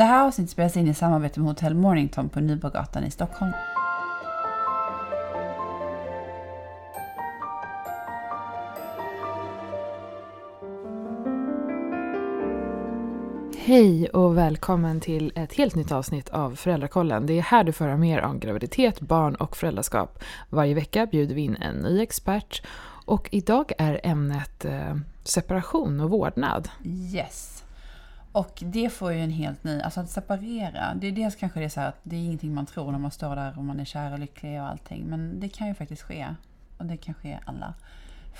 Det här avsnittet spelas in i samarbete med Hotell Mornington på Nybrogatan i Stockholm. Hej och välkommen till ett helt nytt avsnitt av Föräldrakollen. Det är här du får höra mer om graviditet, barn och föräldraskap. Varje vecka bjuder vi in en ny expert och idag är ämnet eh, separation och vårdnad. Yes. Och det får ju en helt ny, alltså att separera, det är dels kanske det är så här att det är ingenting man tror när man står där och man är kär och lycklig och allting. Men det kan ju faktiskt ske. Och det kan ske alla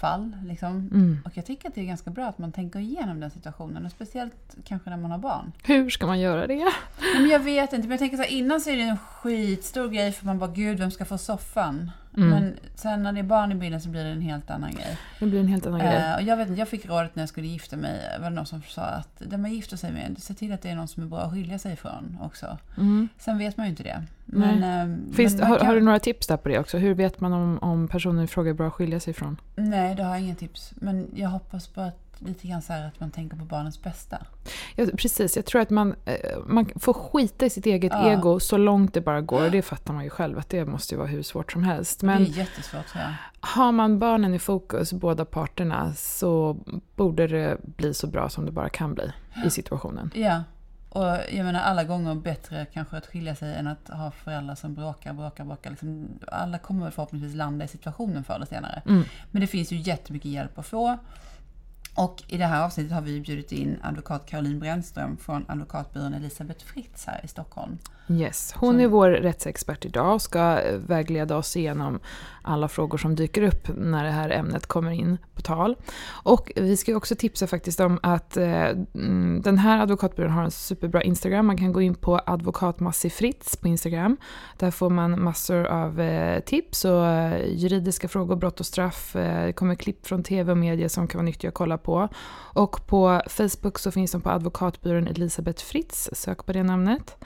fall. Liksom. Mm. Och jag tycker att det är ganska bra att man tänker igenom den situationen. Och speciellt kanske när man har barn. Hur ska man göra det? Men jag vet inte, men jag tänker så här, innan så är det en skitstor grej för man bara gud, vem ska få soffan? Mm. Men sen när det är barn i bilden så blir det en helt annan grej. Det blir en helt annan grej. Eh, och jag vet inte, jag fick rådet när jag skulle gifta mig, var det någon som sa att den man gifter sig med, se till att det är någon som är bra att skilja sig ifrån också. Mm. Sen vet man ju inte det. Men, eh, Finns, men har, kan- har du några tips där på det också? Hur vet man om, om personen i fråga är bra att skilja sig ifrån? Nej, det har jag ingen tips. Men jag hoppas på att lite grann så här att man tänker på barnens bästa. Ja, precis, jag tror att man, eh, man får skita i sitt eget Ja. ego så långt det bara går. Och det fattar man ju själv att det måste ju vara hur svårt som helst. Men det är jättesvårt tror jag. har man barnen i fokus, båda parterna, så borde det bli så bra som det bara kan bli i situationen. Ja. Och jag menar alla gånger bättre kanske att skilja sig än att ha föräldrar som bråkar, bråkar, bråkar. Liksom, alla kommer förhoppningsvis landa i situationen förr eller senare. Mm. Men det finns ju jättemycket hjälp att få. Och i det här avsnittet har vi bjudit in advokat Caroline Brännström från advokatbyrån Elisabeth Fritz här i Stockholm. Yes. Hon Så- är vår rättsexpert idag och ska eh, vägleda oss igenom alla frågor som dyker upp när det här ämnet kommer in på tal. Och vi ska också tipsa faktiskt om att eh, mm, den här advokatbyrån har en superbra Instagram. Man kan gå in på advokatmassifritz på Instagram. Där får man massor av eh, tips och eh, juridiska frågor, brott och straff. Eh, det kommer klipp från tv och media som kan vara nyttiga att kolla på. Och på Facebook så finns de på advokatbyrån Elisabeth Fritz. Sök på det namnet.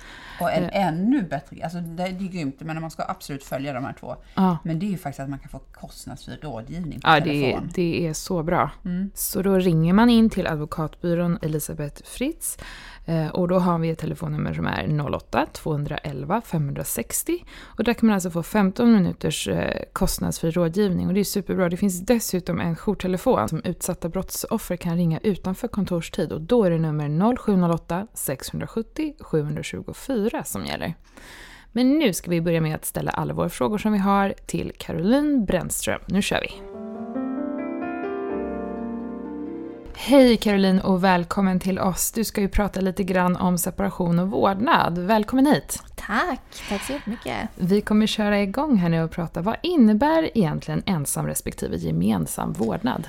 Och en Eh. ännu bättre, alltså det, det är grymt, men man ska absolut följa de här två. Ja. Men det är ju faktiskt att man kan få kostnadsfri rådgivning på Ja, det, telefon. är- det är så bra. Mm. Så då ringer man in till advokatbyrån Elisabeth Fritz Eh, och då har vi ett telefonnummer som är 08-211 560 och där kan man alltså få 15 minuters eh, kostnadsfri rådgivning och det är superbra. Det finns dessutom en jourtelefon som utsatta brottsoffer kan ringa utanför kontorstid och då är det nummer 0708 670 724 som gäller. Men nu ska vi börja med att ställa alla våra frågor som vi har till Caroline Brännström. Nu kör vi! Hej Caroline och välkommen till oss. Du ska ju prata lite grann om separation och vårdnad. Välkommen hit! Tack, tack så jättemycket. Vi kommer köra igång här nu och prata. Vad innebär egentligen ensam respektive gemensam vårdnad?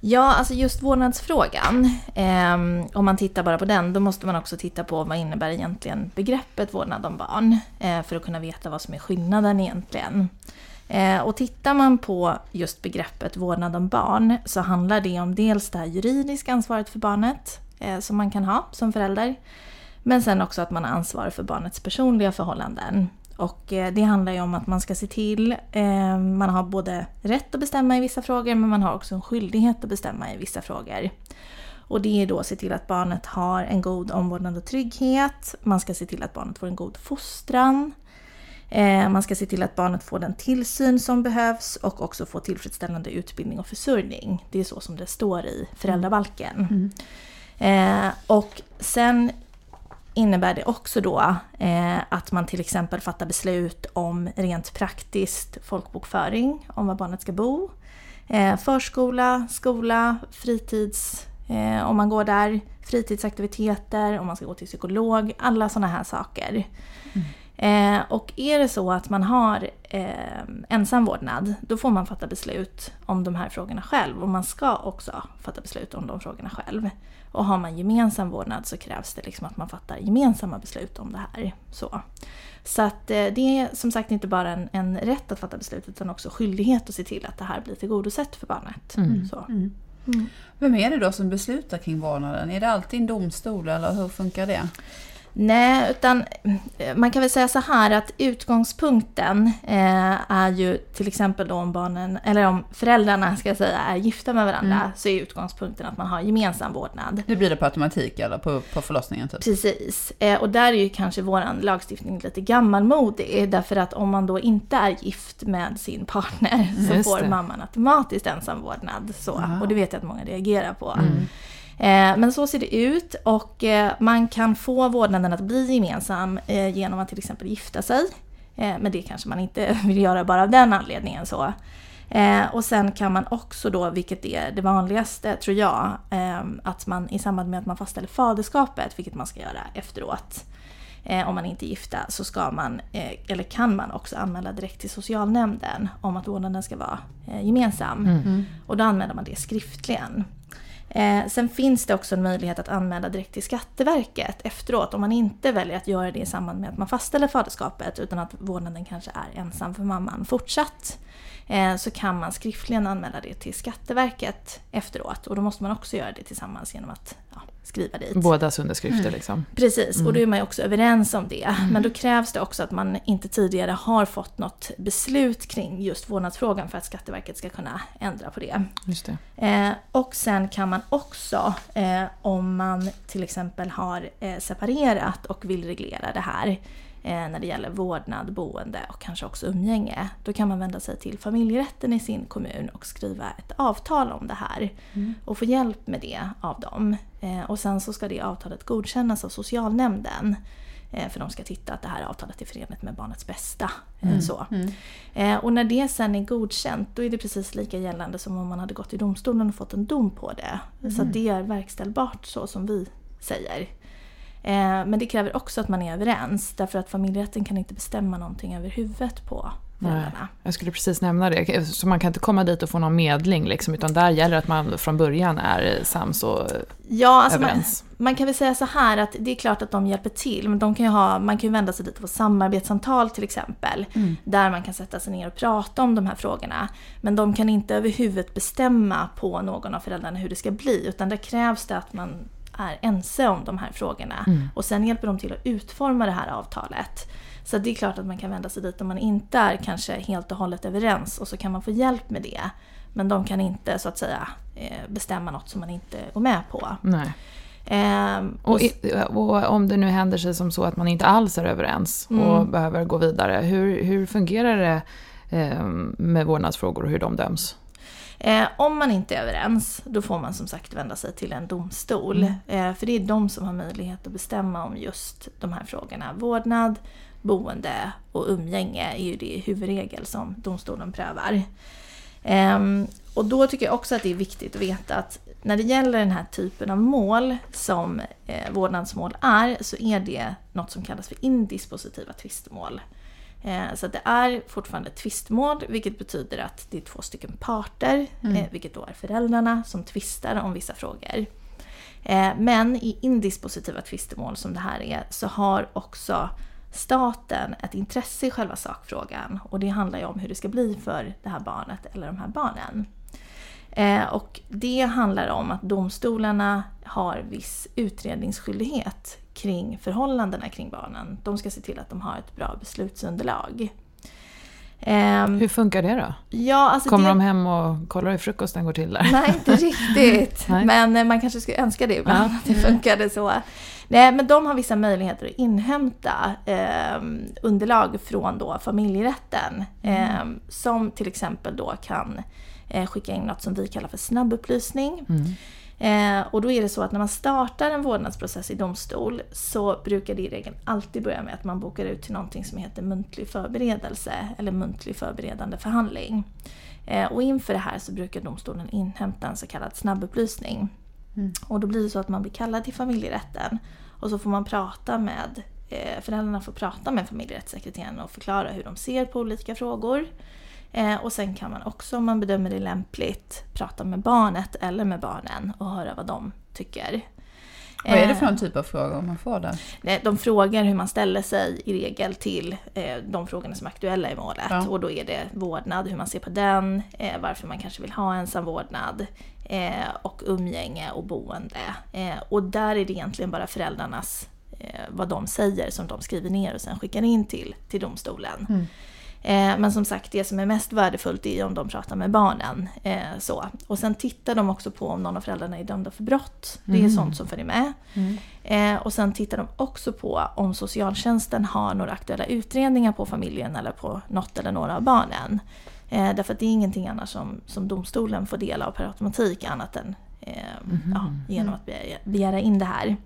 Ja, alltså just vårdnadsfrågan. ehm, om man tittar bara på den, då måste man också titta på vad innebär egentligen begreppet vårdnad om barn. eh, för att kunna veta vad som är skillnaden egentligen. Eh, och tittar man på just begreppet vårdnad om barn så handlar det om dels det här juridiska ansvaret för barnet eh, som man kan ha som förälder. Men sen också att man har ansvar för barnets personliga förhållanden. Och eh, det handlar ju om att man ska se till, eh, man har både rätt att bestämma i vissa frågor men man har också en skyldighet att bestämma i vissa frågor. Och det är då att se till att barnet har en god omvårdnad och trygghet. Man ska se till att barnet får en god fostran. Eh, man ska se till att barnet får den tillsyn som behövs och också få tillfredsställande utbildning och försörjning. Det är så som det står i föräldrabalken. Eh, och sen innebär det också då eh, att man till exempel fattar beslut om rent praktiskt folkbokföring, om var barnet ska bo. Eh, förskola, skola, fritids, om man går där, fritidsaktiviteter, om man ska gå till psykolog, alla sådana här saker. Eh, och är det så att man har eh, ensam vårdnad, då får man fatta beslut om de här frågorna själv. Och man ska också fatta beslut om de frågorna själv. Och har man gemensam vårdnad så krävs det liksom att man fattar gemensamma beslut om det här. Så, så att eh, det är som sagt inte bara en, en rätt att fatta beslut utan också skyldighet att se till att det här blir tillgodosett för barnet. Mm. Så. Mm. Mm. Vem är det då som beslutar kring vårdnaden? Är det alltid en domstol eller hur funkar det? Nej, utan eh, man kan väl säga så här att utgångspunkten eh, är ju till exempel då om barnen, eller om föräldrarna ska jag säga, är gifta med varandra Mm. så är utgångspunkten att man har gemensam vårdnad. Det blir det på automatik eller på, på förlossningen typ? Precis, eh, och där är ju kanske vår lagstiftning lite gammalmodig därför att om man då inte är gift med sin partner så Just får det. mamman automatiskt ensam vårdnad. Så, Aha. och det vet jag att många reagerar på. Mm. Eh, Men så ser det ut och eh, man kan få vårdnaden att bli gemensam eh, genom att till exempel gifta sig. Men det kanske man inte vill göra bara av den anledningen. så. Eh, Och sen kan man också då, vilket är det vanligaste tror jag, eh, att man i samband med att man fastställer faderskapet, vilket man ska göra efteråt, eh, om man inte är gifta, så ska man, eller kan man också anmäla direkt till socialnämnden om att vårdnaden ska vara gemensam. Mm. Och då anmäler man det skriftligen. Eh, sen finns det också en möjlighet att anmäla direkt till Skatteverket efteråt om man inte väljer att göra det i samband med att man fastställer faderskapet utan att vårdnaden kanske är ensam för mamman fortsatt. Eh, så kan man skriftligen anmäla det till Skatteverket efteråt och då måste man också göra det tillsammans genom att ja, skriva dit. Bådas underskrifter liksom. Precis, och då är man ju också överens om det. Men då krävs det också att man inte tidigare har fått något beslut kring just vårdnadsfrågan för att Skatteverket ska kunna ändra på det. Just det. Eh, och sen kan man också, eh, om man till exempel har eh, separerat och vill reglera det här när det gäller vårdnad, boende och kanske också umgänge. Då kan man vända sig till familjerätten i sin kommun och skriva ett avtal om det här. Och få hjälp med det av dem. Eh, och sen så ska det avtalet godkännas av socialnämnden. Eh, för de ska titta att det här avtalet är förenligt med barnets bästa. Eh, så. Mm. Eh, och när det sen är godkänt då är det precis lika gällande som om man hade gått till domstolen och fått en dom på det. Så att det är verkställbart så som vi säger. Eh, men det kräver också att man är överens därför att familjerätten kan inte bestämma någonting över huvudet på föräldrarna. Jag skulle precis nämna det. Så man kan inte komma dit och få någon medling liksom, utan där gäller att man från början är sams och Ja, alltså man, överens. man kan väl säga så här att det är klart att de hjälper till. Men de kan ha, man kan ju vända sig dit få samarbetssamtal till exempel. Mm. Där man kan sätta sig ner och prata om de här frågorna. Men de kan inte över huvudet bestämma på någon av föräldrarna hur det ska bli. Utan där krävs det att man är ense om de här frågorna. Mm. Och sen hjälper de till att utforma det här avtalet. Så det är klart att man kan vända sig dit om man inte är kanske helt och hållet överens och så kan man få hjälp med det. Men de kan inte så att säga eh, bestämma något som man inte går med på. Nej. Ehm, Och, i, och om det nu händer sig som så att man inte alls är överens och Mm. behöver gå vidare, hur, hur fungerar det eh, med vårdnadsfrågor och hur de döms? Eh, om man inte är överens, då får man som sagt vända sig till en domstol. Eh, för det är de som har möjlighet att bestämma om just de här frågorna. Vårdnad, boende och umgänge är ju det huvudregel som domstolen prövar. Ehm, och då tycker jag också att det är viktigt att veta att när det gäller den här typen av mål som eh, vårdnadsmål är, så är det något som kallas för indispositiva tvistemål. Eh, Så det är fortfarande tvistmål, vilket betyder att det är två stycken parter, Mm. eh, vilket då är föräldrarna, som tvistar om vissa frågor. Eh, Men i indispositiva tvistemål som det här är, så har också staten ett intresse i själva sakfrågan. Och det handlar ju om hur det ska bli för det här barnet eller de här barnen. Och det handlar om att domstolarna har viss utredningsskyldighet kring förhållandena kring barnen. De ska se till att de har ett bra beslutsunderlag. Ehm, Hur funkar det då? ja, alltså Kommer det... de hem och kollar hur frukosten går till där? Nej, inte riktigt. Nej. Men eh, man kanske skulle önska det ibland, Ja. att det funkade så. Nej, men de har vissa möjligheter att inhämta eh, underlag från då familjerätten. Eh, som till exempel då kan eh, skicka in något som vi kallar för snabbupplysning. Mm. Eh, och då är det så att när man startar en vårdnadsprocess i domstol så brukar det i regel alltid börja med att man bokar ut till någonting som heter muntlig förberedelse eller muntlig förberedande förhandling. Eh, och inför det här så brukar domstolen inhämta en så kallad snabbupplysning. Mm. Och då blir det så att man blir kallad till familjerätten och så får man prata med eh, Föräldrarna får prata med familjerättssekreteraren och förklara hur de ser på olika frågor. Eh, och sen kan man också om man bedömer det lämpligt prata med barnet eller med barnen och höra vad de tycker. Vad är det för Eh, någon typ av frågor man får? Nej, De frågar hur man ställer sig i regel till eh, de frågorna som är aktuella i målet. Ja. Och då är det vårdnad, hur man ser på den, eh, varför man kanske vill ha ensam vårdnad och umgänge och boende. Och där är det egentligen bara föräldrarnas vad de säger som de skriver ner och sen skickar in till, till domstolen. Mm. Eh, men som sagt, det som är mest värdefullt är om de pratar med barnen. Eh, så. Och sen tittar de också på om någon av föräldrarna är dömda för brott. Det är Mm. sånt som följer med. Mm. Eh, och sen tittar de också på om socialtjänsten har några aktuella utredningar på familjen eller på något eller några av barnen. Därför att det är ingenting annars som, som domstolen får del av per automatik annat än Mhm. ja, genom att begära, begära in det här.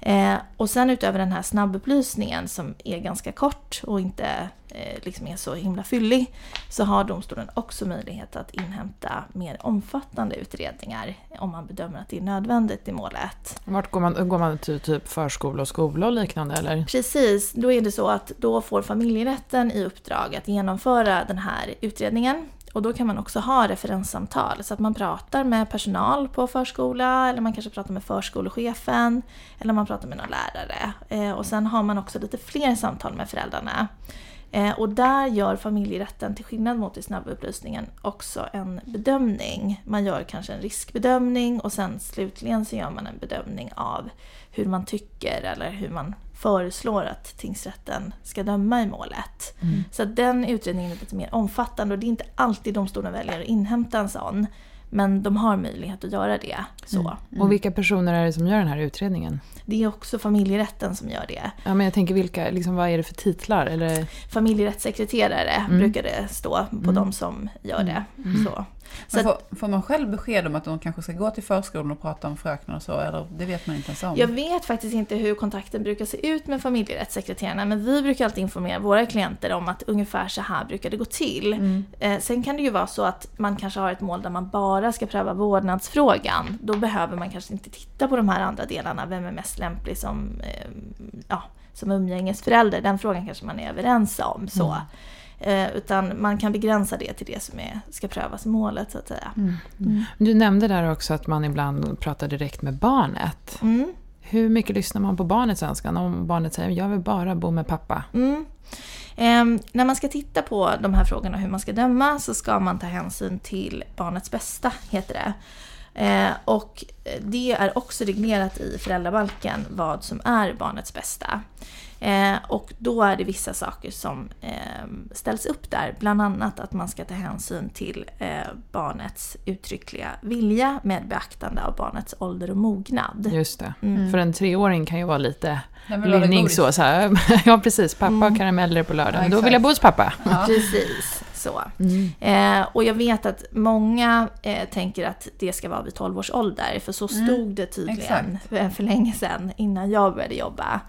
Eh, och sen utöver den här snabbupplysningen som är ganska kort och inte eh, liksom är så himla fyllig så har domstolen också möjlighet att inhämta mer omfattande utredningar om man bedömer att det är nödvändigt i målet. Vart går man? Går man till typ förskola och skola och liknande eller? Precis, då är det så att då får familjerätten i uppdrag att genomföra den här utredningen. Och då kan man också ha referenssamtal så att man pratar med personal på förskola eller man kanske pratar med förskolechefen eller man pratar med någon lärare. Eh, och sen har man också lite fler samtal med föräldrarna. Eh, och där gör familjerätten, till skillnad mot i snabbupplysningen, också en bedömning. Man gör kanske en riskbedömning och sen slutligen så gör man en bedömning av hur man tycker eller hur man föreslår att tingsrätten ska döma i målet. Mm. Så den utredningen är lite mer omfattande och det är inte alltid domstolen väljer att inhämta en sån. Men de har möjlighet att göra det. Så. Mm. Och vilka personer är det som gör den här utredningen? Det är också familjerätten som gör det. Ja, men jag tänker vilka, liksom, vad är det för titlar? Eller? Familjerättssekreterare Mm. brukar det stå på Mm. de som gör det. Mm. Så. Så Men att, får, får man själv besked om att de kanske ska gå till förskolan och prata om fröknar och så? Eller det vet man inte ens om? jag vet faktiskt inte hur kontakten brukar se ut med familjerättssekreterarna men vi brukar alltid informera våra klienter om att ungefär så här brukar det gå till. Mm. Eh, sen kan det ju vara så att man kanske har ett mål där man bara ska pröva vårdnadsfrågan. Då behöver man kanske inte titta på de här andra delarna. Vem är mest lämplig som, eh, ja, som umgängesförälder? Den frågan kanske man är överens om. Så. Eh, utan man kan begränsa det till det som är, ska prövas i målet så att säga. Mm. Mm. Du nämnde där också att man ibland pratar direkt med barnet. Mm. Hur mycket lyssnar man på barnets önskan? Om barnet säger jag vill bara bo med pappa. Mm. Ehm, när man ska titta på de här frågorna hur man ska döma så ska man ta hänsyn till barnets bästa, heter det. Eh, och det är också reglerat i föräldrabalken vad som är barnets bästa. Eh, och då är det vissa saker som eh, ställs upp där. Bland annat att man ska ta hänsyn till eh, barnets uttryckliga vilja med beaktande av barnets ålder och mognad. Just det. Mm. För en treåring kan ju vara lite godis. så. så här. Ja precis, pappa Mm. har karameller på lördagen. Ja, Då vill jag bo hos pappa. Ja. Precis, så. Mm. Eh, och jag vet att många eh, tänker att det ska vara vid 12 års ålder, för så Mm, stod det tydligen för, för länge sedan innan jag började jobba.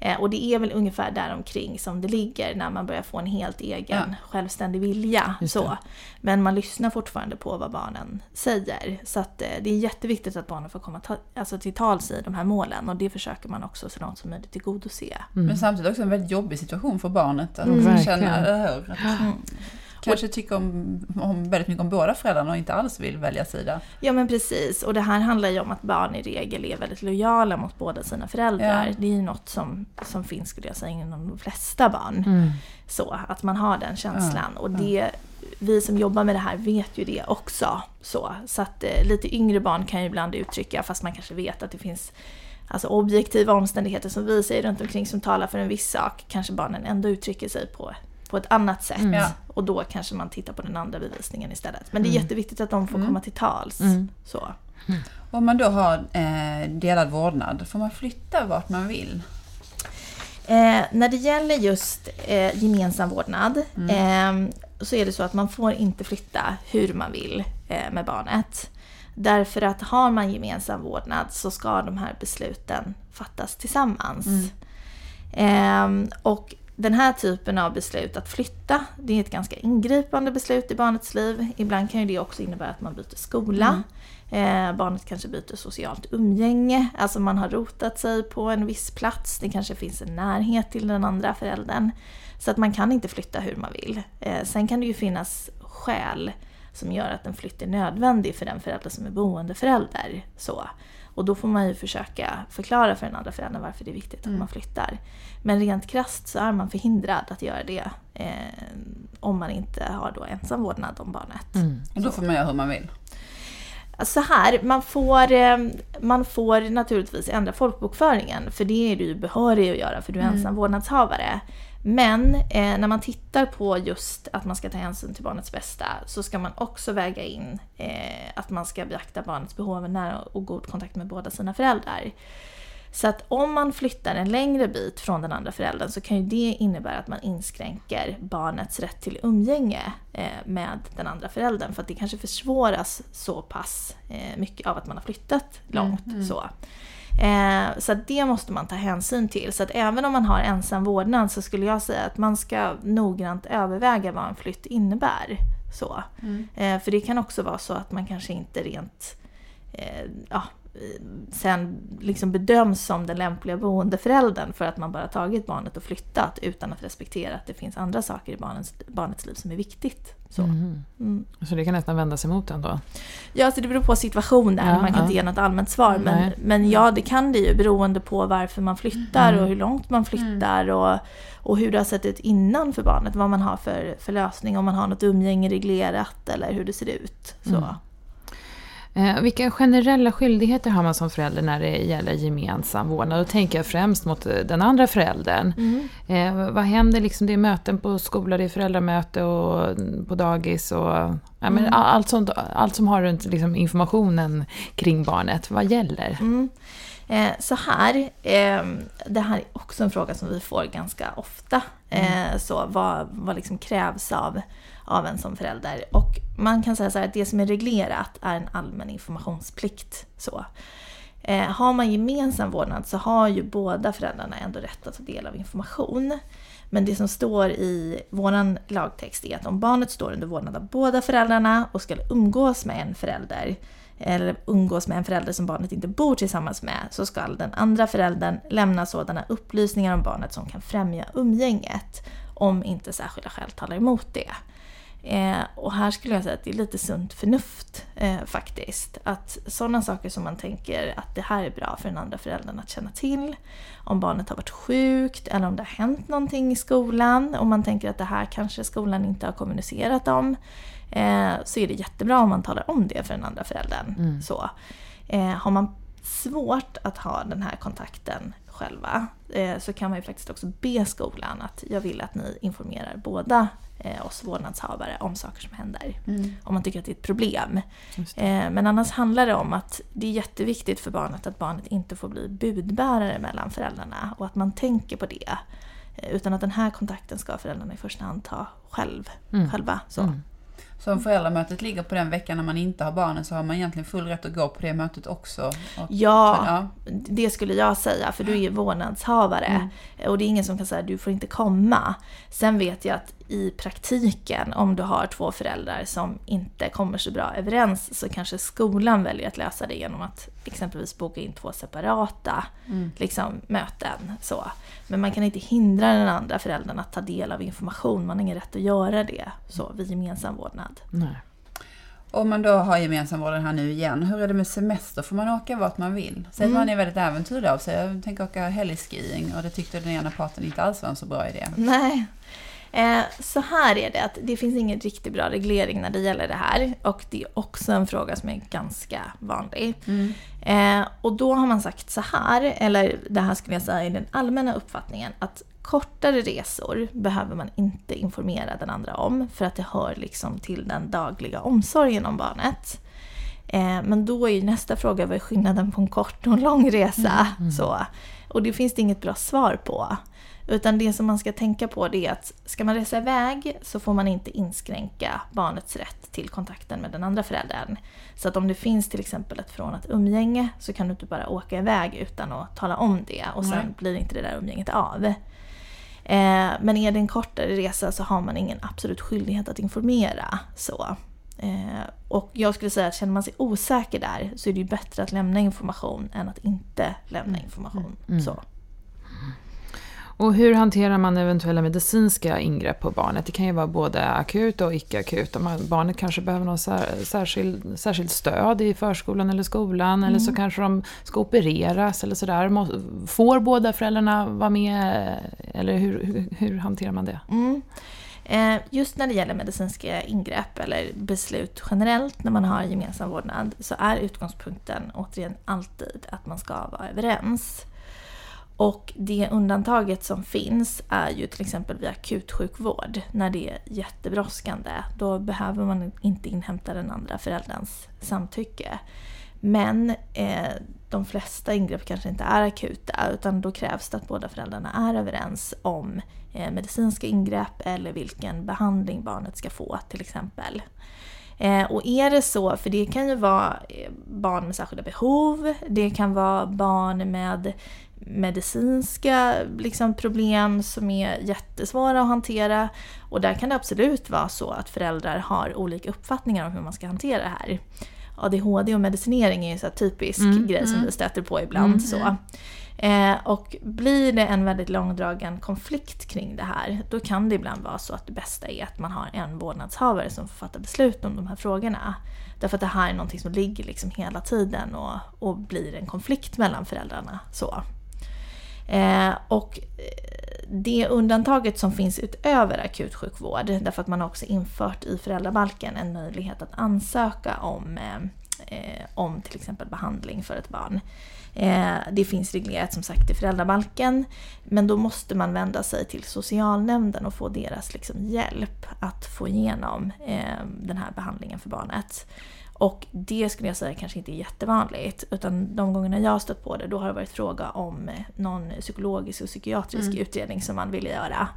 Eh, och det är väl ungefär där omkring som det ligger när man börjar få en helt egen Ja. självständig vilja. Så. det. Men man lyssnar fortfarande på vad barnen säger. Så att, eh, det är jätteviktigt att barnen får komma ta, alltså till tals i de här målen och det försöker man också så långt som möjligt tillgodose. Mm. Men samtidigt också en väldigt jobbig situation för barnet. Att Mm. mm. Känna, hur? Att Mm. Kanske tycker om, om väldigt mycket om båda föräldrarna och inte alls vill välja sida. Ja men precis, och det här handlar ju om att barn i regel är väldigt lojala mot båda sina föräldrar. Ja. Det är ju något som, som finns skulle jag säga inom de flesta barn. Mm. Så, att man har den känslan. Ja, Och det, vi som jobbar med det här vet ju det också. Så, så att eh, lite yngre barn kan ju ibland uttrycka, fast man kanske vet att det finns alltså, objektiva omständigheter som vi säger runt omkring som talar för en viss sak. Kanske barnen ändå uttrycker sig på, på ett annat sätt. Mm. Och då kanske man tittar på den andra bevisningen istället. Men det är Mm. jätteviktigt att de får Mm. komma till tals. Mm. Så. Om man då har eh, delad vårdnad, får man flytta vart man vill? Eh, när det gäller just eh, gemensam vårdnad eh, så är det så att man får inte flytta hur man vill eh, med barnet. Därför att har man gemensam vårdnad så ska de här besluten fattas tillsammans. Eh, och den här typen av beslut, att flytta, det är ett ganska ingripande beslut i barnets liv. Ibland kan ju det också innebära att man byter skola. Eh, barnet kanske byter socialt umgänge, alltså man har rotat sig på en viss plats. Det kanske finns en närhet till den andra föräldern. Så att man kan inte flytta hur man vill. Eh, sen kan det ju finnas skäl som gör att en flytt är nödvändig för den förälder som är boendeförälder. Så. Och då får man ju försöka förklara för den andra föräldern varför det är viktigt att Mm. man flyttar. Men rent krasst så är man förhindrad att göra det eh, om man inte har då ensam vårdnad om barnet. Mm. Och då får man göra hur man vill. Så här, man får, eh, man får naturligtvis ändra folkbokföringen för det är du behörig att göra för du är ensam vårdnadshavare. Men eh, när man tittar på just att man ska ta hänsyn till barnets bästa så ska man också väga in eh, att man ska beakta barnets behov av nära och god kontakt med båda sina föräldrar. Så att om man flyttar en längre bit från den andra föräldern så kan ju det innebära att man inskränker barnets rätt till umgänge eh, med den andra föräldern för att det kanske försvåras så pass eh, mycket av att man har flyttat långt. Mm, mm. Så. Eh, så det måste man ta hänsyn till. Så att även om man har ensam vårdnad så skulle jag säga att man ska noggrant överväga vad en flytt innebär. Så. Mm. Eh, för det kan också vara så att man kanske inte rent eh, ja, sen liksom bedöms som den lämpliga boendeföräldern för att man bara tagit barnet och flyttat utan att respektera att det finns andra saker i barnets, barnets liv som är viktigt. Så. Mhm. Mm. Så det kan nästan vända sig emot en då? Ja, så det beror på situationen. Ja, man kan ja. inte ge något allmänt svar. Men, Nej. men ja, det kan det ju beroende på varför man flyttar Mm. och hur långt man flyttar och, och hur det har sett ut innan för barnet. Vad man har för, för lösning, om man har något umgänge reglerat eller hur det ser ut. Så. Mm. Eh, vilka generella skyldigheter har man som förälder när det gäller gemensam vårdnad? Då tänker jag främst mot eh, den andra föräldern. Mm. Eh, vad händer liksom? Det är möten på skola, det är föräldramöte och mm, på dagis och ja, men Mm. all- allt, sånt, allt som har runt liksom, informationen kring barnet. Vad gäller? Mm. Eh, så här, eh, det här är också en fråga som vi får ganska ofta. Eh, så vad, vad liksom krävs av, av en som förälder? Och man kan säga så här att det som är reglerat är en allmän informationsplikt. Så. Eh, har man gemensam vårdnad så har ju båda föräldrarna ändå rätt att ta del av information. Men det som står i vår lagtext är att om barnet står under vårdnad av båda föräldrarna och ska umgås med en förälder eller umgås med en förälder som barnet inte bor tillsammans med så ska den andra föräldern lämna sådana upplysningar om barnet som kan främja umgänget om inte särskilda skäl talar emot det. Eh, och här skulle jag säga att det är lite sunt förnuft eh, faktiskt. Att sådana saker som man tänker att det här är bra för den andra föräldern att känna till. Om barnet har varit sjukt eller om det har hänt någonting i skolan. Om man tänker att det här kanske skolan inte har kommunicerat om. Eh, så är det jättebra om man talar om det för den andra föräldern. Mm. Så. Eh, har man svårt att ha den här kontakten själva eh, så kan man ju faktiskt också be skolan att jag vill att ni informerar båda oss vårdnadshavare om saker som händer. Mm. Om man tycker att det är ett problem. Eh, men annars handlar det om att det är jätteviktigt för barnet att barnet inte får bli budbärare mellan föräldrarna och att man tänker på det. Eh, Utan att den här kontakten ska föräldrarna i första hand ta själv, Mm. själva. Så. Mm. Så om föräldramötet ligger på den veckan när man inte har barnen så har man egentligen full rätt att gå på det mötet också? Och, Ja, ja. det skulle jag säga för du är vårdnadshavare. Och det är ingen som kan säga du får inte komma. Sen vet jag att i praktiken, om du har två föräldrar som inte kommer så bra överens så kanske skolan väljer att lösa det genom att exempelvis boka in två separata Mm. liksom, möten. Så. Men man kan inte hindra den andra föräldern att ta del av information. Man har ingen rätt att göra det så, vid gemensam vårdnad. Nej. Om man då har gemensam vårdnad här nu igen, hur är det med semester? Får man åka vart man vill? Säg att Mm. man är väldigt äventyrlig av sig. Jag tänker åka helgskiing och det tyckte den ena parten inte alls var en så bra idé. Nej. Eh, så här är det att det finns ingen riktigt bra reglering när det gäller det här. Och det är också en fråga som är ganska vanlig. Mm. Eh, och då har man sagt så här, eller det här skulle jag säga är den allmänna uppfattningen, att kortare resor behöver man inte informera den andra om för att det hör liksom till den dagliga omsorgen om barnet. Eh, men då är ju nästa fråga, vad är skillnaden på en kort och en lång resa? Så. Och det finns det inget bra svar på. Utan det som man ska tänka på det är att ska man resa iväg så får man inte inskränka barnets rätt till kontakten med den andra föräldern. Så att om det finns till exempel ett förordnat umgänge så kan du inte bara åka iväg utan att tala om det och sen Nej. blir inte det där umgänget av. Eh, men är det en kortare resa så har man ingen absolut skyldighet att informera. Så. Eh, och jag skulle säga att känner man sig osäker där så är det ju bättre att lämna information än att inte lämna information. Mm. Så. Och hur hanterar man eventuella medicinska ingrepp på barnet? Det kan ju vara både akut och icke-akut. Barnet kanske behöver någon sär, särskild, särskilt stöd i förskolan eller skolan. Eller så kanske de ska opereras eller sådär. Får båda föräldrarna vara med? Eller hur, hur, hur hanterar man det? Mm. Eh, just när det gäller medicinska ingrepp eller beslut generellt när man har gemensam vårdnad så är utgångspunkten återigen alltid att man ska vara överens. Och det undantaget som finns är ju till exempel vid akutsjukvård när det är jättebrådskande. Då behöver man inte inhämta den andra förälderns samtycke. Men eh, de flesta ingrepp kanske inte är akuta utan då krävs det att båda föräldrarna är överens om eh, medicinska ingrepp eller vilken behandling barnet ska få till exempel. Eh, och är det så, för det kan ju vara eh, barn med särskilda behov, det kan vara barn med medicinska liksom, problem som är jättesvåra att hantera. Och där kan det absolut vara så att föräldrar har olika uppfattningar om hur man ska hantera det här. ADHD och medicinering är ju en typisk mm, grej som mm. vi stöter på ibland. Mm, så. Eh, och blir det en väldigt långdragen konflikt kring det här, då kan det ibland vara så att det bästa är att man har en vårdnadshavare som får fatta beslut om de här frågorna. Därför att det här är någonting som ligger liksom hela tiden och, och blir en konflikt mellan föräldrarna. Så. Eh, och eh, det undantaget som finns utöver akutsjukvård, därför att man har också infört i föräldrabalken en möjlighet att ansöka om, eh, eh, om till exempel behandling för ett barn. Eh, det finns reglerat som sagt i föräldrabalken, men då måste man vända sig till socialnämnden och få deras liksom, hjälp att få igenom eh, den här behandlingen för barnet. Och det skulle jag säga kanske inte är jättevanligt. Utan de gångerna jag har stött på det, då har det varit fråga om eh, någon psykologisk och psykiatrisk mm. utredning som man ville göra.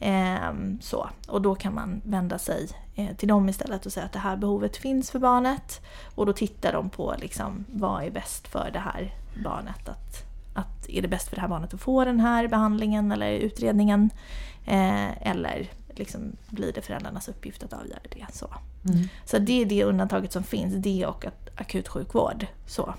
Ehm, så. Och då kan man vända sig eh, till dem istället och säga att det här behovet finns för barnet. Och då tittar de på liksom, vad är bäst för det här barnet. Att, att är det bäst för det här barnet att få den här behandlingen eller utredningen? Eh, eller liksom blir det föräldrarnas uppgift att avgöra det. Så, mm. så det är det undantaget som finns, det och akutsjukvård. Så.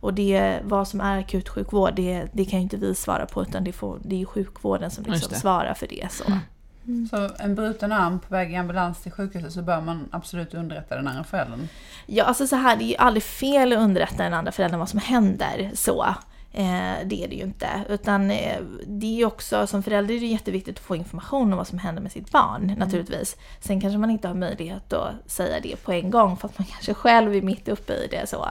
Och det, vad som är akutsjukvård, det, det kan ju inte vi svara på utan det, får, det är sjukvården som liksom svarar för det. Så. Mm. Mm. Så en bruten arm på väg i ambulans till sjukhuset så bör man absolut underrätta den andra föräldern? Ja, alltså så här, det är ju aldrig fel att underrätta den andra föräldern vad som händer. så. Eh, det är det ju inte. Utan eh, det är ju också, som förälder är det jätteviktigt att få information om vad som händer med sitt barn mm. naturligtvis. Sen kanske man inte har möjlighet att säga det på en gång för att man kanske själv är mitt uppe i det. så.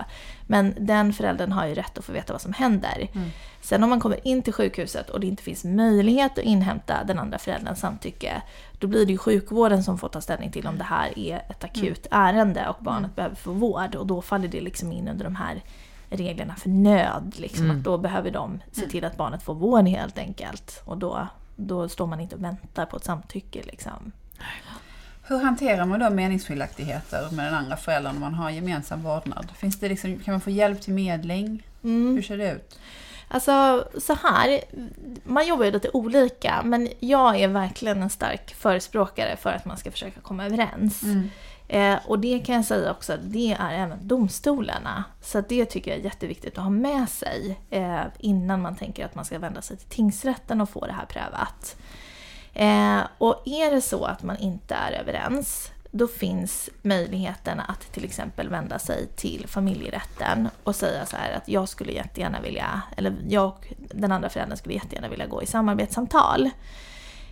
Men den föräldern har ju rätt att få veta vad som händer. Mm. Sen om man kommer in till sjukhuset och det inte finns möjlighet att inhämta den andra förälderns samtycke, då blir det ju sjukvården som får ta ställning till om det här är ett akut mm. ärende och barnet mm. behöver få vård. Och då faller det liksom in under de här reglerna för nöd. Liksom, mm. att då behöver de se mm. till att barnet får vård helt enkelt. Och då, då står man inte och väntar på ett samtycke. Liksom. Hur hanterar man då meningsskiljaktigheter med den andra föräldern om man har gemensam vårdnad? Finns det liksom, kan man få hjälp till medling? Mm. Hur ser det ut? Alltså så här, man jobbar ju lite olika men jag är verkligen en stark förespråkare för att man ska försöka komma överens. Mm. Eh, och det kan jag säga också, det är även domstolarna. Så det tycker jag är jätteviktigt att ha med sig eh, innan man tänker att man ska vända sig till tingsrätten och få det här prövat. Eh, och är det så att man inte är överens, då finns möjligheten att till exempel vända sig till familjerätten och säga så här att jag skulle jättegärna vilja, eller jag och den andra föräldern skulle jättegärna vilja gå i samarbetssamtal.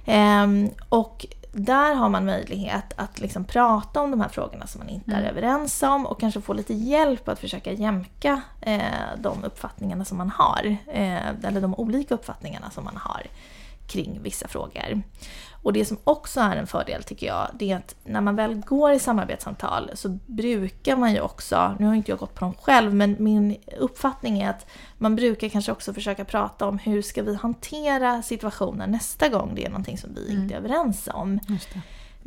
Eh, och där har man möjlighet att liksom prata om de här frågorna som man inte mm. är överens om och kanske få lite hjälp att försöka jämka eh, de uppfattningarna som man har. Eh, eller de olika uppfattningarna som man har kring vissa frågor. Och det som också är en fördel tycker jag, det är att när man väl går i samarbetssamtal så brukar man ju också, nu har inte jag gått på dem själv, men min uppfattning är att man brukar kanske också försöka prata om hur ska vi hantera situationen nästa gång det är någonting som vi mm. inte är överens om.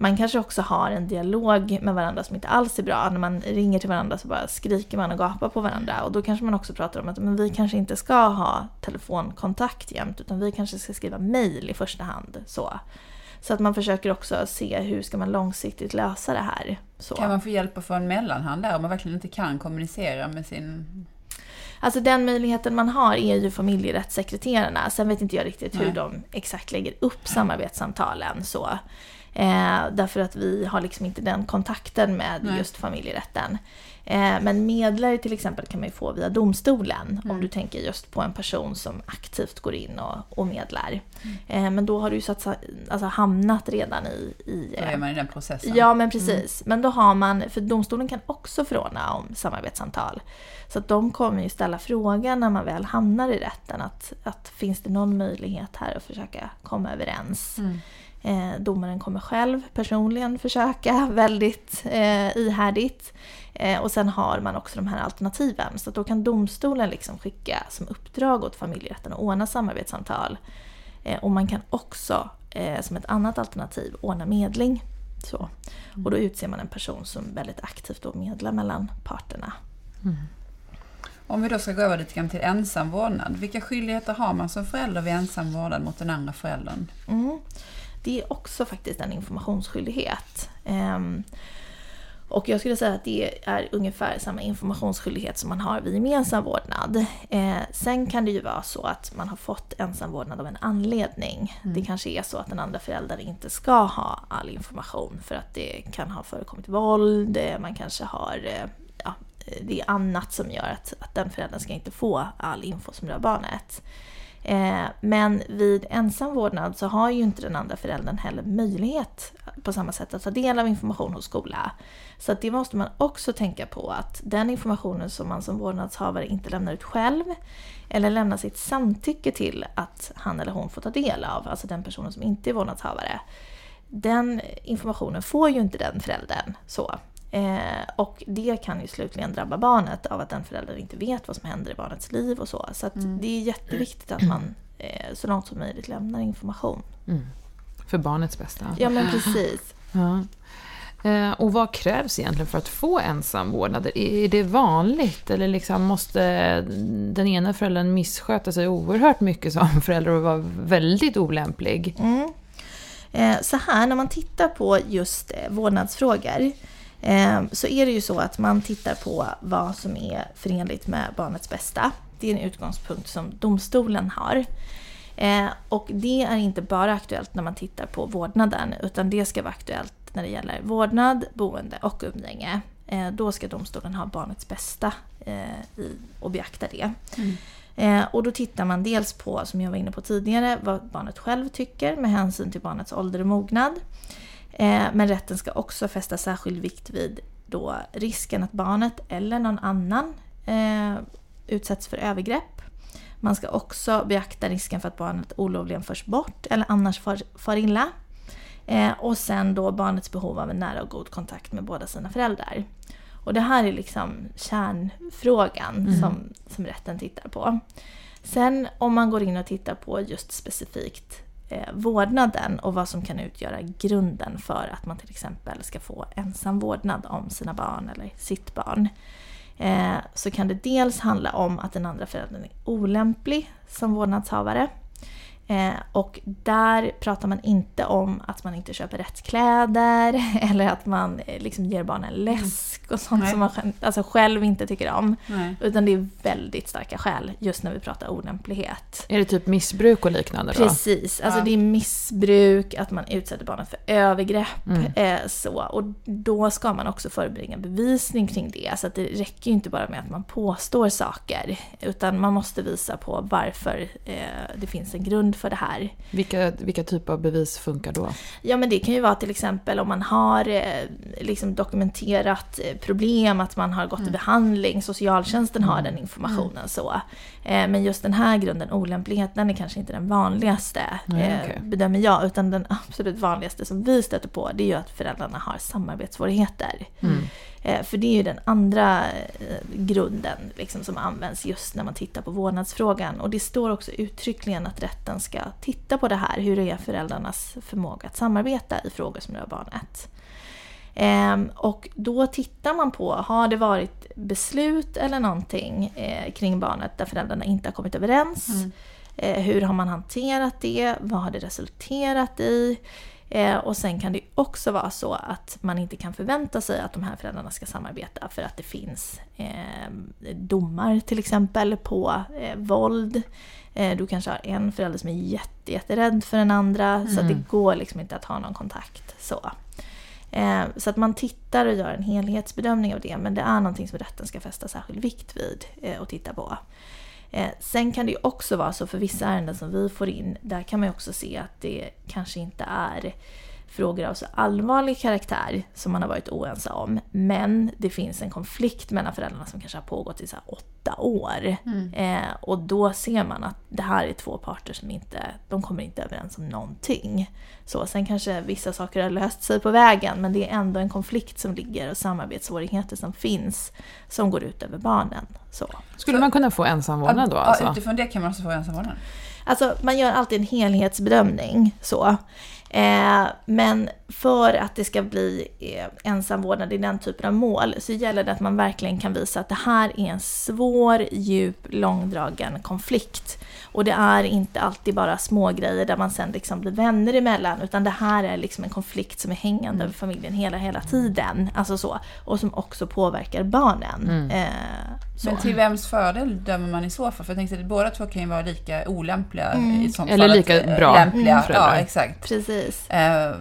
Man kanske också har en dialog med varandra som inte alls är bra. När man ringer till varandra så bara skriker man och gapar på varandra. Och då kanske man också pratar om att men vi kanske inte ska ha telefonkontakt jämt utan vi kanske ska skriva mail i första hand. Så. Så att man försöker också se hur ska man långsiktigt lösa det här. Så. Kan man få hjälp att få en mellanhand där om man verkligen inte kan kommunicera med sin Alltså den möjligheten man har är ju familjerättssekreterarna. Sen vet inte jag riktigt Nej. hur de exakt lägger upp samarbetssamtalen. Så. Eh, därför att vi har liksom inte den kontakten med Nej. just familjerätten. Eh, men medlare till exempel kan man ju få via domstolen Mm. om du tänker just på en person som aktivt går in och, och medlar. Eh, men då har du ju så att, sa- alltså, hamnat redan i... i Då är man i den processen. Ja men precis. Men då har man, för domstolen kan också förordna om samarbetssamtal. Så att de kommer ju ställa frågan när man väl hamnar i rätten att, att finns det någon möjlighet här att försöka komma överens. Mm. Eh, domaren kommer själv personligen försöka väldigt eh, ihärdigt. Eh, och sen har man också de här alternativen. Så att då kan domstolen liksom skicka som uppdrag åt familjerätten att ordna samarbetssamtal. Eh, och man kan också eh, som ett annat alternativ ordna medling. Så. Och då utser man en person som väldigt aktivt då medlar mellan parterna. Om vi då ska gå över lite grann till ensam vårdnad. Vilka skyldigheter har man som förälder vid ensam vårdnad mot den andra föräldern? Mm. Det är också faktiskt en informationsskyldighet. Ehm, och jag skulle säga att det är ungefär samma informationsskyldighet som man har vid gemensam vårdnad. Eh, sen kan det ju vara så att man har fått ensam vårdnad av en anledning. Det kanske är så att den andra föräldern inte ska ha all information för att det kan ha förekommit våld, eh, man kanske har ja, eh, det är annat som gör att, att den föräldern ska inte få all info som rör barnet. Eh, men vid ensam vårdnad så har ju inte den andra föräldern heller möjlighet på samma sätt att ta del av information hos skola. Så att det måste man också tänka på att den informationen som man som vårdnadshavare inte lämnar ut själv eller lämnar sitt samtycke till att han eller hon får ta del av, alltså den personen som inte är vårdnadshavare. Den informationen får ju inte den föräldern. så. Eh, och det kan ju slutligen drabba barnet av att den föräldern inte vet vad som händer i barnets liv och så. Så att det är jätteviktigt att man eh, så långt som möjligt lämnar information. Mm. För barnets bästa. Ja men precis. Ja. Eh, Och vad krävs egentligen för att få ensam vårdnad? Är- Är det vanligt eller liksom måste den ena föräldern missköta sig oerhört mycket som förälder och vara väldigt olämplig? Mm. Eh, så här, när man tittar på just eh, vårdnadsfrågor så är det ju så att man tittar på vad som är förenligt med barnets bästa. Det är en utgångspunkt som domstolen har. Eh, och det är inte bara aktuellt när man tittar på vårdnaden utan det ska vara aktuellt när det gäller vårdnad, boende och umgänge. Eh, då ska domstolen ha barnets bästa eh, i, och beakta det. Eh, och då tittar man dels på, som jag var inne på tidigare, vad barnet själv tycker med hänsyn till barnets ålder och mognad. Eh, men rätten ska också fästa särskild vikt vid då risken att barnet eller någon annan eh, utsätts för övergrepp. Man ska också beakta risken för att barnet olovligen förs bort eller annars far, far illa. Eh, och sen då barnets behov av en nära och god kontakt med båda sina föräldrar. Och det här är liksom kärnfrågan som, som rätten tittar på. Sen om man går in och tittar på just specifikt eh, vårdnaden och vad som kan utgöra grunden för att man till exempel ska få ensam vårdnad om sina barn eller sitt barn. Eh, så kan det dels handla om att den andra föräldern är olämplig som vårdnadshavare. Eh, och där pratar man inte om att man inte köper rätt kläder eller att man eh, liksom ger barnen läsk och sånt Nej. som man själv- alltså själv inte tycker om. Nej. Utan det är väldigt starka skäl just när vi pratar olämplighet. Är det typ missbruk och liknande då? Precis, alltså Ja. det är missbruk, att man utsätter barnet för övergrepp. Mm. Eh, så. Och då ska man också förebringa bevisning kring det. Så att det räcker ju inte bara med att man påstår saker. Utan man måste visa på varför eh, det finns en grund för det här. Vilka, vilka typer av bevis funkar då? Ja men det kan ju vara till exempel om man har eh, liksom dokumenterat eh, problem, att man har gått i behandling, socialtjänsten har den informationen så. Eh, men just den här grunden, olämplighet, den är kanske inte den vanligaste Nej, okej. bedömer jag. Utan den absolut vanligaste som vi stöter på det är ju att föräldrarna har samarbetssvårigheter. Mm. Eh, För det är ju den andra eh, grunden liksom, som används just när man tittar på vårdnadsfrågan. Och det står också uttryckligen att rätten ska titta på det här, hur är föräldrarnas förmåga att samarbeta i frågor som rör barnet. Ehm, och då tittar man på, har det varit beslut eller någonting eh, kring barnet där föräldrarna inte har kommit överens? Eh, hur har man hanterat det? Vad har det resulterat i? Eh, och sen kan det också vara så att man inte kan förvänta sig att de här föräldrarna ska samarbeta för att det finns eh, domar till exempel på eh, våld. Du kanske har en förälder som är jätte, jätterädd för den andra så att det går liksom inte att ha någon kontakt. Så. Så att man tittar och gör en helhetsbedömning av det, men det är någonting som rätten ska fästa särskild vikt vid och titta på. Eh, sen kan det ju också vara så för vissa ärenden som vi får in, där kan man ju också se att det kanske inte är frågor av så allvarlig karaktär som man har varit oense om. Men det finns en konflikt mellan föräldrarna som kanske har pågått i så åtta år. Mm. Eh, och då ser man att det här är två parter som inte, de kommer inte överens om någonting. Så, sen kanske vissa saker har löst sig på vägen men det är ändå en konflikt som ligger och samarbetssvårigheter som finns som går ut över barnen. Så. Skulle man kunna få ensamvårdnad då? Alltså? Ja, utifrån det kan man också få ensamvårdnad? Alltså man gör alltid en helhetsbedömning. så. Eh, men för att det ska bli eh, ensamvårdnad i den typen av mål så gäller det att man verkligen kan visa att det här är en svår, djup, långdragen konflikt. Och det är inte alltid bara små grejer där man sen liksom blir vänner emellan utan det här är liksom en konflikt som är hängande mm. över familjen hela, hela tiden. Alltså så. Och som också påverkar barnen. Mm. Eh, Men till vems fördel dömer man i så fall? För jag tänkte att båda två kan ju vara lika olämpliga mm. i sånt Eller fall. lika att, bra lämpliga. Ja, exakt. Precis. Eh,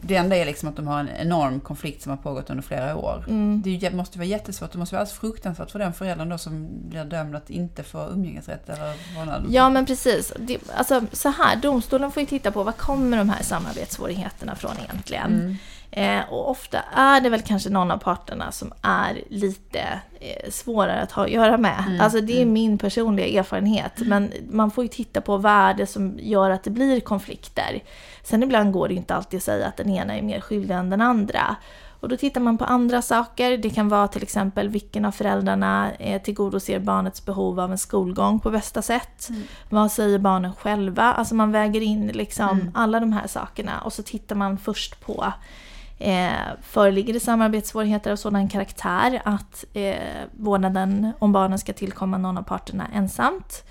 det enda är liksom att de har en enorm konflikt som har pågått under flera år. Mm. Det måste vara jättesvårt. Det måste vara alldeles fruktansvärt för den föräldern då som blir dömd att inte få umgängesrätt eller vårdnad. Ja men precis. Det, alltså så här, domstolen får ju titta på var kommer de här samarbetssvårigheterna från egentligen. Mm. Eh, och ofta är det väl kanske någon av parterna som är lite eh, svårare att ha att göra med. Mm. Alltså det är mm. min personliga erfarenhet. Mm. Men man får ju titta på vad är det som gör att det blir konflikter. Sen ibland går det inte alltid att säga att den ena är mer skyldig än den andra. Och då tittar man på andra saker. Det kan vara till exempel vilken av föräldrarna eh, tillgodoser barnets behov av en skolgång på bästa sätt. Mm. Vad säger barnen själva? Alltså man väger in liksom mm. alla de här sakerna och så tittar man först på eh, föreligger det samarbetssvårigheter av sådan karaktär att eh, vårdnaden om barnen ska tillkomma någon av parterna ensamt.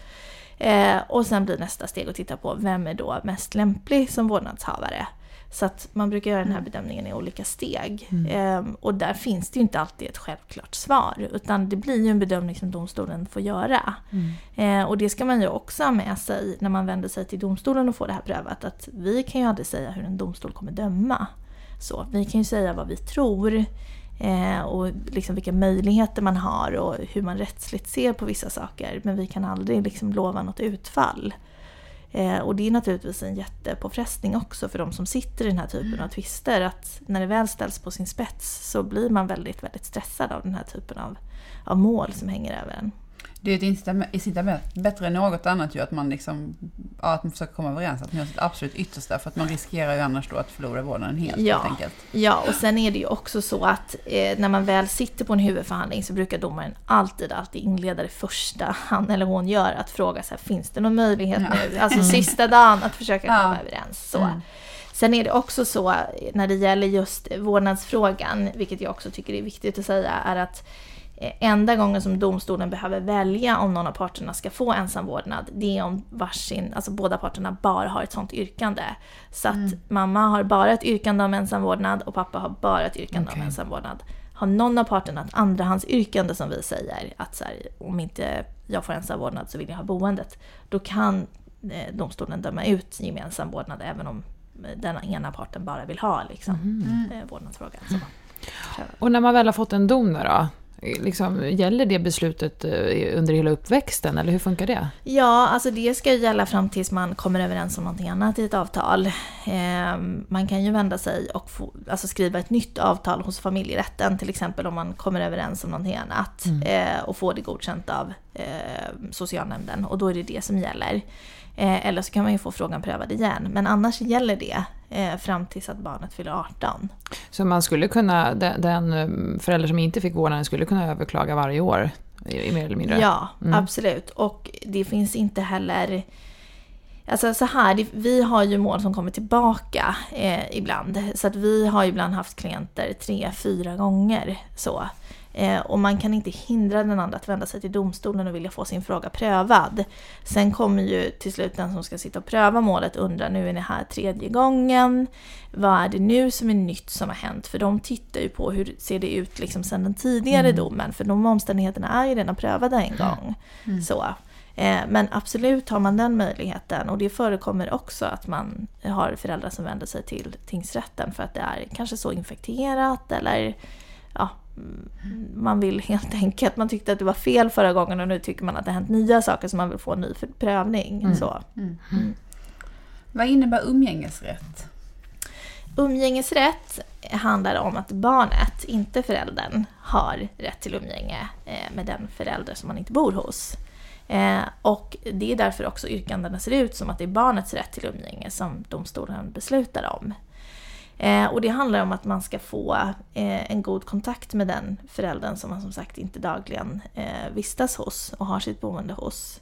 Eh, och sen blir nästa steg att titta på vem är då mest lämplig som vårdnadshavare. Så att man brukar göra den här mm. bedömningen i olika steg. Mm. Eh, och där finns det ju inte alltid ett självklart svar. Utan det blir ju en bedömning som domstolen får göra. Mm. Eh, och det ska man ju också ha med sig när man vänder sig till domstolen och får det här prövat. Att vi kan ju aldrig säga hur en domstol kommer döma. Så, vi kan ju säga vad vi tror. Eh, och liksom vilka möjligheter man har och hur man rättsligt ser på vissa saker. Men vi kan aldrig liksom lova något utfall. Eh, och det är naturligtvis en jättepåfrestning också för de som sitter i den här typen mm. av tvister. Att när det väl ställs på sin spets så blir man väldigt, väldigt stressad av den här typen av, av mål som hänger över en det är ett incitament bättre än något annat ju att man liksom, ja, att man försöker komma överens, att man gör sitt absolut yttersta för att man riskerar ju annars då att förlora vårdnaden helt, ja. helt enkelt. Ja, och sen är det ju också så att eh, när man väl sitter på en huvudförhandling så brukar domaren alltid, alltid inleda det första han eller hon gör, att fråga så här, finns det någon möjlighet ja. nu, alltså mm. sista dagen, att försöka komma ja. överens. Så. Mm. Sen är det också så när det gäller just vårdnadsfrågan, vilket jag också tycker är viktigt att säga, är att enda gången som domstolen behöver välja om någon av parterna ska få ensamvårdnad, det är om varsin, alltså båda parterna bara har ett sånt yrkande. Så att mm. mamma har bara ett yrkande om ensamvårdnad och pappa har bara ett yrkande okay. om ensamvårdnad. Har någon av parterna ett andrahandsyrkande som vi säger, att så här, om inte jag får ensamvårdnad så vill jag ha boendet, då kan eh, domstolen döma ut gemensam vårdnad även om den ena parten bara vill ha liksom, mm. eh, vårdnadsfrågan. Så. Och när man väl har fått en dom då, Liksom, gäller det beslutet eh, under hela uppväxten eller hur funkar det? Ja, alltså det ska gälla fram tills man kommer överens om någonting annat i ett avtal. Eh, man kan ju vända sig och få, alltså skriva ett nytt avtal hos familjerätten till exempel om man kommer överens om någonting annat mm. eh, och få det godkänt av eh, socialnämnden och då är det det som gäller. Eh, eller så kan man ju få frågan prövad igen. Men annars gäller det eh, fram tills att barnet fyller 18. Så man skulle kunna, den, eh, förälder som inte fick vårdnaden skulle kunna överklaga varje år? Mer eller mindre? Ja, mm. absolut. Och det finns inte heller... Alltså så här, vi har ju mål som kommer tillbaka eh, ibland. Så att vi har ibland haft klienter tre, fyra gånger. så. Eh, och man kan inte hindra den andra att vända sig till domstolen och vilja få sin fråga prövad. Sen kommer ju till slut den som ska sitta och pröva målet undra, nu är det här tredje gången. Vad är det nu som är nytt som har hänt? För de tittar ju på hur ser det ut liksom sen den tidigare mm. domen. För de omständigheterna är ju redan prövade en gång. Mm. Så. Eh, men absolut har man den möjligheten och det förekommer också att man har föräldrar som vänder sig till tingsrätten för att det är kanske så infekterat eller ja, mm, man vill helt enkelt, man tyckte att det var fel förra gången och nu tycker man att det har hänt nya saker så man vill få en ny prövning. Mm. Så. Mm. Mm. Vad innebär umgängesrätt? Umgängesrätt handlar om att barnet, inte föräldern, har rätt till umgänge eh, med den förälder som man inte bor hos. Eh, och det är därför också yrkandena ser ut som att det är barnets rätt till umgänge som domstolen beslutar om. Eh, och det handlar om att man ska få eh, en god kontakt med den föräldern som man som sagt inte dagligen eh, vistas hos och har sitt boende hos.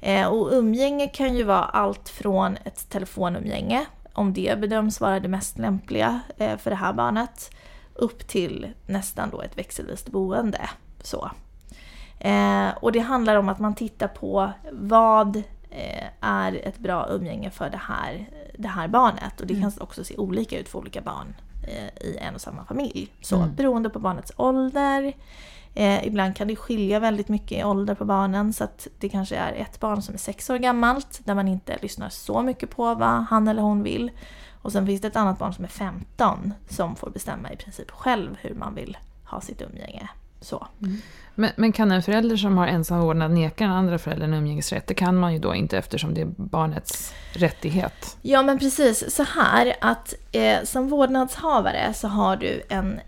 Eh, och umgänge kan ju vara allt från ett telefonumgänge om det bedöms vara det mest lämpliga eh, för det här barnet, upp till nästan då ett växelvist boende. Så. Eh, och det handlar om att man tittar på vad eh, är ett bra umgänge för det här, det här barnet. Och det mm. kan också se olika ut för olika barn i en och samma familj. Så mm. beroende på barnets ålder, Eh, ibland kan det skilja väldigt mycket i ålder på barnen så att det kanske är ett barn som är sex år gammalt där man inte lyssnar så mycket på vad han eller hon vill. Och sen finns det ett annat barn som är 15 som får bestämma i princip själv hur man vill ha sitt umgänge. Så. Mm. Men, men, kan en förälder som har ensam vårdnad neka den andra föräldern umgängesrätt? Det kan man ju då inte eftersom det är barnets rättighet. Ja men precis, så här att eh, som vårdnadshavare så har du en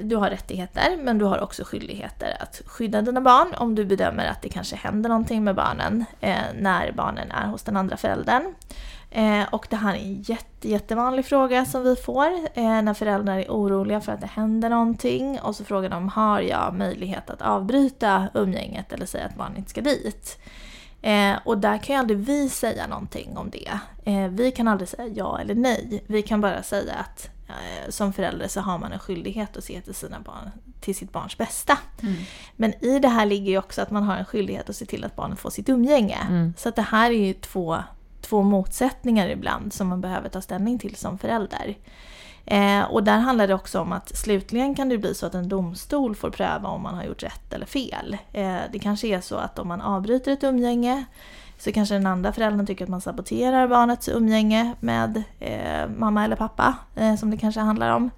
du har rättigheter men du har också skyldigheter att skydda dina barn om du bedömer att det kanske händer någonting med barnen eh, när barnen är hos den andra föräldern. Eh, och det här är en jätte, jättevanlig fråga som vi får eh, när föräldrar är oroliga för att det händer någonting och så frågar de har jag möjlighet att avbryta umgänget eller säga att barnet inte ska dit. Eh, och där kan ju aldrig vi säga någonting om det. Eh, vi kan aldrig säga ja eller nej. Vi kan bara säga att Eh, som förälder så har man en skyldighet att se till, sina barn, till sitt barns bästa. Mm. Men i det här ligger ju också att man har en skyldighet att se till att barnet får sitt umgänge. Mm. Så att det här är ju två, två motsättningar ibland som man behöver ta ställning till som förälder. Eh, och där handlar det också om att slutligen kan det bli så att en domstol får pröva om man har gjort rätt eller fel. Eh, det kanske är så att om man avbryter ett umgänge så kanske den andra föräldern tycker att man saboterar barnets umgänge med eh, mamma eller pappa, eh, som det kanske handlar om.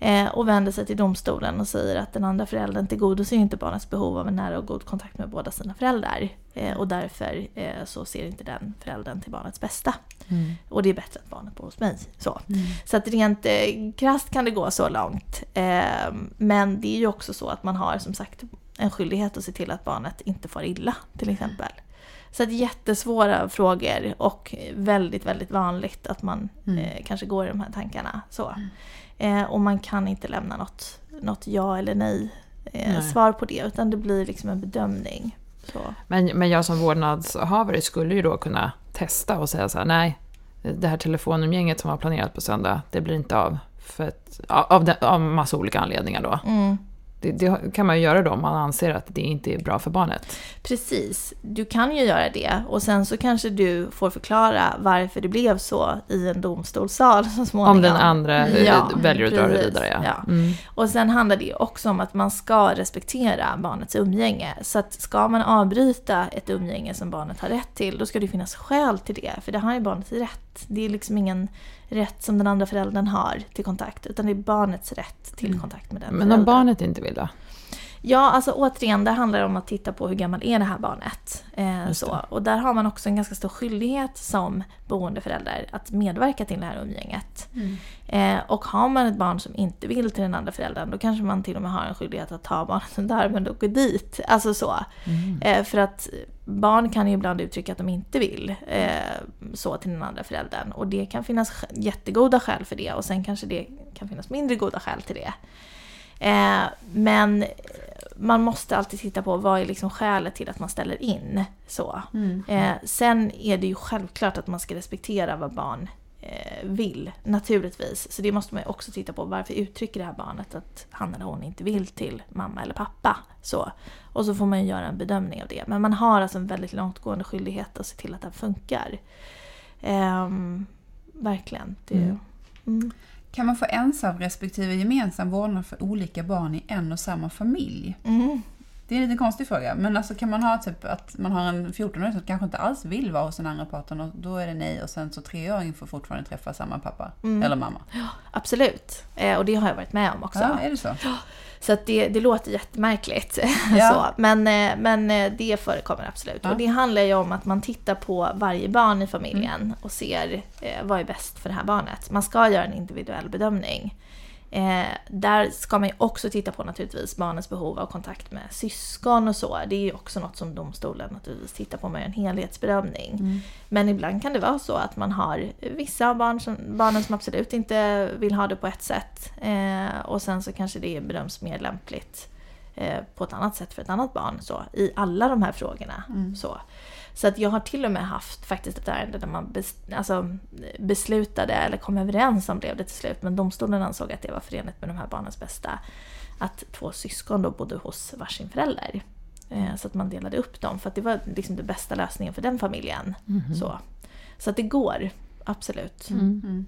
Eh, och vänder sig till domstolen och säger att den andra föräldern tillgodoser inte barnets behov av en nära och god kontakt med båda sina föräldrar. Eh, och därför eh, så ser inte den föräldern till barnets bästa. Mm. Och det är bättre att barnet bor hos mig. Så, mm. så att rent eh, krasst kan det gå så långt. Eh, men det är ju också så att man har som sagt en skyldighet att se till att barnet inte far illa till exempel. Så att jättesvåra frågor och väldigt, väldigt vanligt att man mm. eh, kanske går i de här tankarna. Så. Eh, och man kan inte lämna något, något ja eller nej, eh, nej, svar på det utan det blir liksom en bedömning. Så. Men, men jag som vårdnadshavare skulle ju då kunna testa och säga så här, nej, det här telefonumgänget som var planerat på söndag, det blir inte av. För att, av, den, av massa olika anledningar då. Mm. Det, det, kan man ju göra då om man anser att det inte är bra för barnet. Precis, du kan ju göra det och sen så kanske du får förklara varför det blev så i en domstolssal så småningom. Om den andra eh, ja, väljer att dra det vidare ja. ja. Mm. Och sen handlar det också om att man ska respektera barnets umgänge. Så att ska man avbryta ett umgänge som barnet har rätt till, då ska det finnas skäl till det. För det har ju barnet rätt. Det är liksom ingen rätt som den andra föräldern har till kontakt. Utan det är barnets rätt till mm. kontakt med den Men om barnet inte vill då? Ja, alltså återigen, det handlar om att titta på hur gammal är det här barnet. Eh, så. Och där har man också en ganska stor skyldighet som boendeförälder att medverka till det här umgänget. Mm. Eh, och har man ett barn som inte vill till den andra föräldern då kanske man till och med har en skyldighet att ta barnet under armen och gå dit. Alltså så. Mm. Eh, för att barn kan ju ibland uttrycka att de inte vill eh, så till den andra föräldern. Och det kan finnas jättegoda skäl för det och sen kanske det kan finnas mindre goda skäl till det. Eh, men man måste alltid titta på vad är liksom skälet till att man ställer in. Så. Mm. Eh, sen är det ju självklart att man ska respektera vad barn vill, naturligtvis. Så det måste man också titta på. Varför uttrycker det här barnet att han eller hon inte vill till mamma eller pappa? Så. Och så får man göra en bedömning av det. Men man har alltså en väldigt långtgående skyldighet att se till att det funkar. Eh, verkligen. Mm. Mm. Kan man få ensam respektive gemensam vårdnad för olika barn i en och samma familj? Mm. Det är en lite konstig fråga, men alltså kan man ha typ att man har en 14-åring som kanske inte alls vill vara hos den andra parten och då är det nej och sen så treåringen får fortfarande träffa samma pappa Mm. eller mamma? Absolut. Eh, och det har jag varit med om också. Ja, är det så? Så att det, det låter jättemärkligt. Ja. så. Men, eh, men eh, det förekommer absolut. Ja. Och det handlar ju om att man tittar på varje barn i familjen Mm. och ser eh, vad är bäst för det här barnet. Man ska göra en individuell bedömning. Eh, där ska man ju också titta på naturligtvis barnets behov av kontakt med syskon och så. Det är ju också något som domstolen naturligtvis tittar på med en helhetsbedömning. Mm. Men ibland kan det vara så att man har vissa barn som, barnen som absolut inte vill ha det på ett sätt. Eh, och sen så kanske det bedöms mer lämpligt eh, på ett annat sätt för ett annat barn. Så, I alla de här frågorna. Mm. Så. Så att jag har till och med haft faktiskt ett ärende där man bes, alltså, beslutade, eller kom överens om blev det till slut, men domstolen ansåg att det var förenligt med de här barnens bästa. Att två syskon då bodde hos varsin förälder. Eh, så att man delade upp dem, för att det var liksom den bästa lösningen för den familjen. Så, så att det går, absolut. Mm.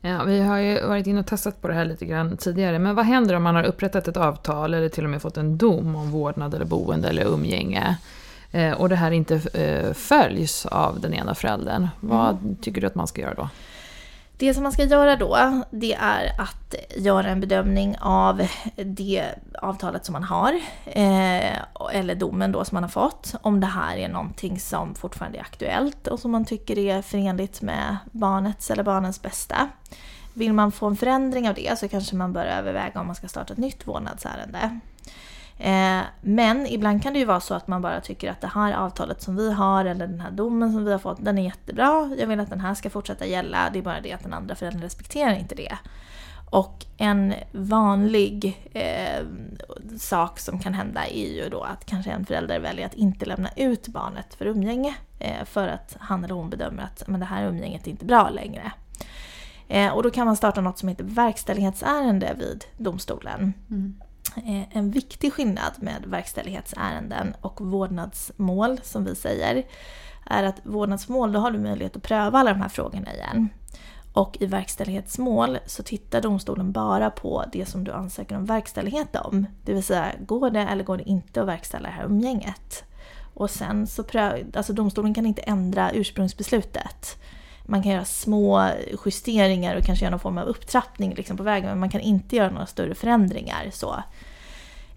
Ja, vi har ju varit inne och testat på det här lite grann tidigare. Men vad händer om man har upprättat ett avtal eller till och med fått en dom om vårdnad eller boende eller umgänge och det här inte eh, följs av den ena föräldern? Vad tycker du att man ska göra då? Det som man ska göra då, det är att göra en bedömning av det avtalet som man har, eh, eller domen då som man har fått, om det här är någonting som fortfarande är aktuellt och som man tycker är förenligt med barnets eller barnens bästa. Vill man få en förändring av det så kanske man bör överväga om man ska starta ett nytt vårdnadsärende. Eh, men ibland kan det ju vara så att man bara tycker att det här avtalet som vi har eller den här domen som vi har fått, den är jättebra. Jag vill att den här ska fortsätta gälla. Det är bara det att den andra föräldern respekterar inte det. Och en vanlig eh, sak som kan hända är ju då att kanske en förälder väljer att inte lämna ut barnet för umgänge. Eh, för att han eller hon bedömer att men det här umgänget är inte bra längre. Eh, och då kan man starta något som heter verkställighetsärende vid domstolen. Mm. Eh, en viktig skillnad med verkställighetsärenden och vårdnadsmål som vi säger är att vårdnadsmål, då har du möjlighet att pröva alla de här frågorna igen. Och i verkställighetsmål så tittar domstolen bara på det som du ansöker om verkställighet om. Det vill säga, går det eller går det inte att verkställa det här umgänget? Och sen så pröv, alltså domstolen kan inte ändra ursprungsbeslutet. Man kan göra små justeringar och kanske göra någon form av upptrappning liksom på vägen men man kan inte göra några större förändringar. Så.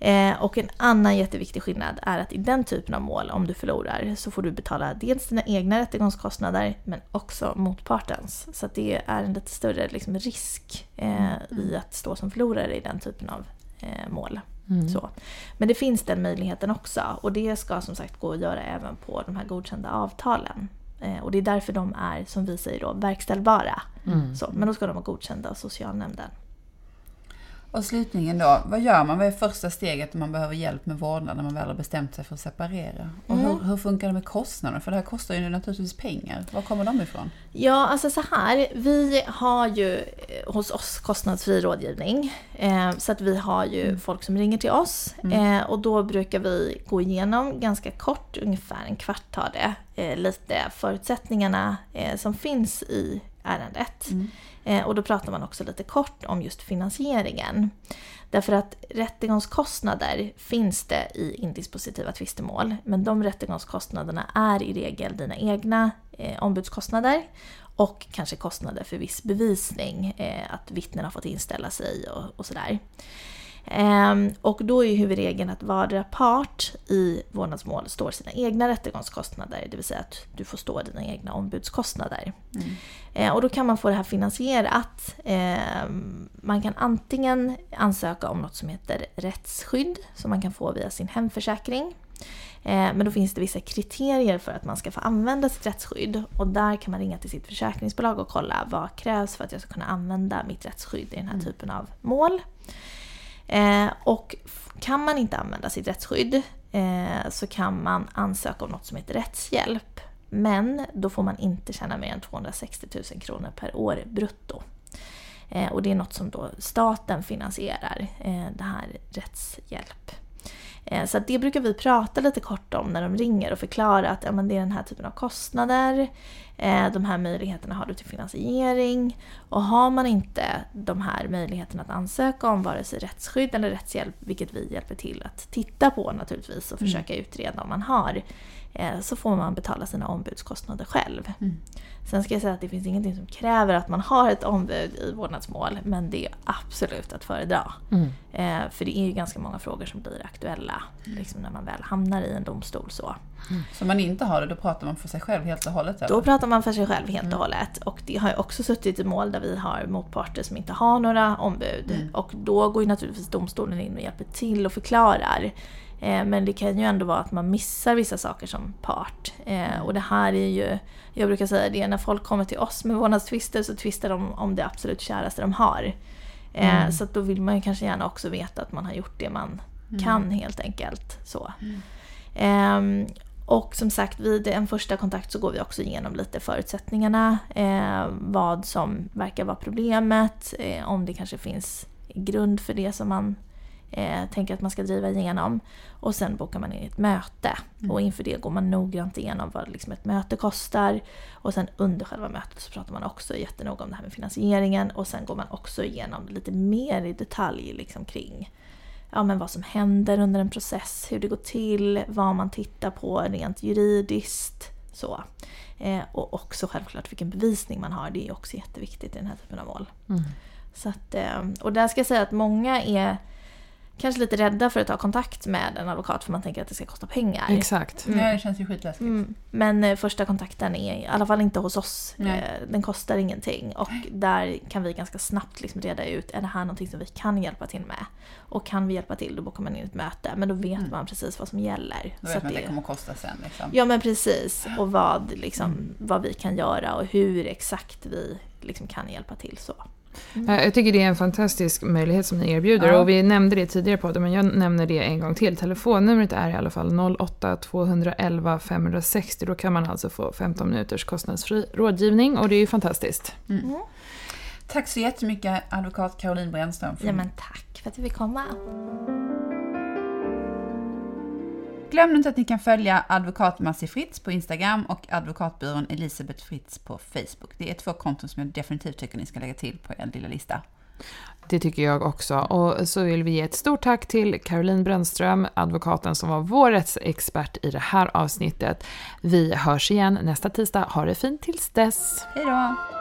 Eh, och en annan jätteviktig skillnad är att i den typen av mål, om du förlorar, så får du betala dels dina egna rättegångskostnader men också motpartens. Så det är en lite större liksom, risk eh, i att stå som förlorare i den typen av eh, mål. Så. Men det finns den möjligheten också och det ska som sagt gå att göra även på de här godkända avtalen. Eh, och det är därför de är, som vi säger då, verkställbara. Så, men då ska de vara godkända av socialnämnden. Och slutligen då, vad gör man? Vad är första steget om man behöver hjälp med vårdnad när man väl har bestämt sig för att separera? Och Mm. hur, hur funkar det med kostnader? För det här kostar ju naturligtvis pengar. Var kommer de ifrån? Ja, alltså så här. Vi har ju eh, hos oss kostnadsfri rådgivning. Eh, så att vi har ju folk som ringer till oss. Eh, och då brukar vi gå igenom ganska kort, ungefär en kvart tar det, eh, lite förutsättningarna eh, som finns i ärendet. Eh, och då pratar man också lite kort om just finansieringen. Därför att rättegångskostnader finns det i indispositiva tvistemål. Men de rättegångskostnaderna är i regel dina egna eh, ombudskostnader och kanske kostnader för viss bevisning, eh, att vittnen har fått inställa sig och, och sådär. Ehm, och då är huvudregeln att vardera part i vårdnadsmål står sina egna rättegångskostnader, det vill säga att du får stå dina egna ombudskostnader. Eh, och då kan man få det här finansierat. Ehm, man kan antingen ansöka om något som heter rättsskydd, som man kan få via sin hemförsäkring. Men då finns det vissa kriterier för att man ska få använda sitt rättsskydd. Och där kan man ringa till sitt försäkringsbolag och kolla vad krävs för att jag ska kunna använda mitt rättsskydd i den här typen av mål. Eh, och kan man inte använda sitt rättsskydd eh, så kan man ansöka om något som heter rättshjälp. Men då får man inte tjäna mer än 260 000 kronor per år brutto. Eh, och det är något som då staten finansierar, eh, det här rättshjälp. Eh, Så att det brukar vi prata lite kort om när de ringer och förklara att ja, men det är den här typen av kostnader. Eh, de här möjligheterna har du till finansiering. Och har man inte de här möjligheterna att ansöka om vare sig rättsskydd eller rättshjälp, vilket vi hjälper till att titta på naturligtvis och försöka utreda om man har, eh, så får man betala sina ombudskostnader själv. Mm. Sen ska jag säga att det finns ingenting som kräver att man har ett ombud i vårdnadsmål, men det är absolut att föredra. Mm. Eh, för det är ju ganska många frågor som blir aktuella liksom när man väl hamnar i en domstol. Så. Så om man inte har det, då pratar man för sig själv helt och hållet? Eller? Då pratar man för sig själv helt och hållet. Och det har ju också suttit i mål där vi har motparter som inte har några ombud. Mm. Och då går ju naturligtvis domstolen in och hjälper till och förklarar. Eh, Men det kan ju ändå vara att man missar vissa saker som part. Eh, Och det här är ju, jag brukar säga det, när folk kommer till oss med vårdnadstvister så tvistar de om det absolut käraste de har. Eh, Så att då vill man ju kanske gärna också veta att man har gjort det man kan helt enkelt. Så. Ehm, och som sagt, vid en första kontakt så går vi också igenom lite förutsättningarna. Eh, vad som verkar vara problemet, eh, om det kanske finns grund för det som man eh, tänker att man ska driva igenom. Och sen bokar man in ett möte. Och inför det går man noggrant igenom vad liksom ett möte kostar. Och sen under själva mötet så pratar man också jättenoga om det här med finansieringen. Och sen går man också igenom lite mer i detalj liksom kring ja, men vad som händer under en process, hur det går till, vad man tittar på rent juridiskt. Så. Eh, och också självklart vilken bevisning man har, det är också jätteviktigt i den här typen av mål. Mm. Så att, eh, och där ska jag säga att många är kanske lite rädda för att ta kontakt med en advokat för man tänker att det ska kosta pengar. Exakt. Ja, det känns ju skitläskigt. Mm, men eh, första kontakten är i alla fall inte hos oss. Nej. Eh, Den kostar ingenting. Och där kan vi ganska snabbt liksom reda ut, är det här någonting som vi kan hjälpa till med? Och kan vi hjälpa till, då bokar man in ett möte. Men då vet man precis vad som gäller. Mm. Då Så vet att man att det- det kommer att kosta sen. Liksom. Ja men precis. Och vad, liksom, Mm. vad vi kan göra och hur exakt vi liksom kan hjälpa till. så. Eh, Jag tycker det är en fantastisk möjlighet som ni erbjuder Ja. och vi nämnde det tidigare på men jag nämner det en gång till. Telefonnumret är i alla fall 08 211 560. Då kan man alltså få 15 minuters kostnadsfri rådgivning och det är ju fantastiskt. Tack så jättemycket advokat Caroline Brännström. för- Ja men tack för att du fick komma. Glöm inte att ni kan följa advokat Massi Fritz på Instagram och advokatbyrån Elisabeth Fritz på Facebook. Det är två konton som jag definitivt tycker ni ska lägga till på er lilla lista. Det tycker jag också. Och så vill vi ge ett stort tack till Caroline Brännström, advokaten som var vår rättsexpert i det här avsnittet. Vi hörs igen nästa tisdag. Ha det fint tills dess! Hej då!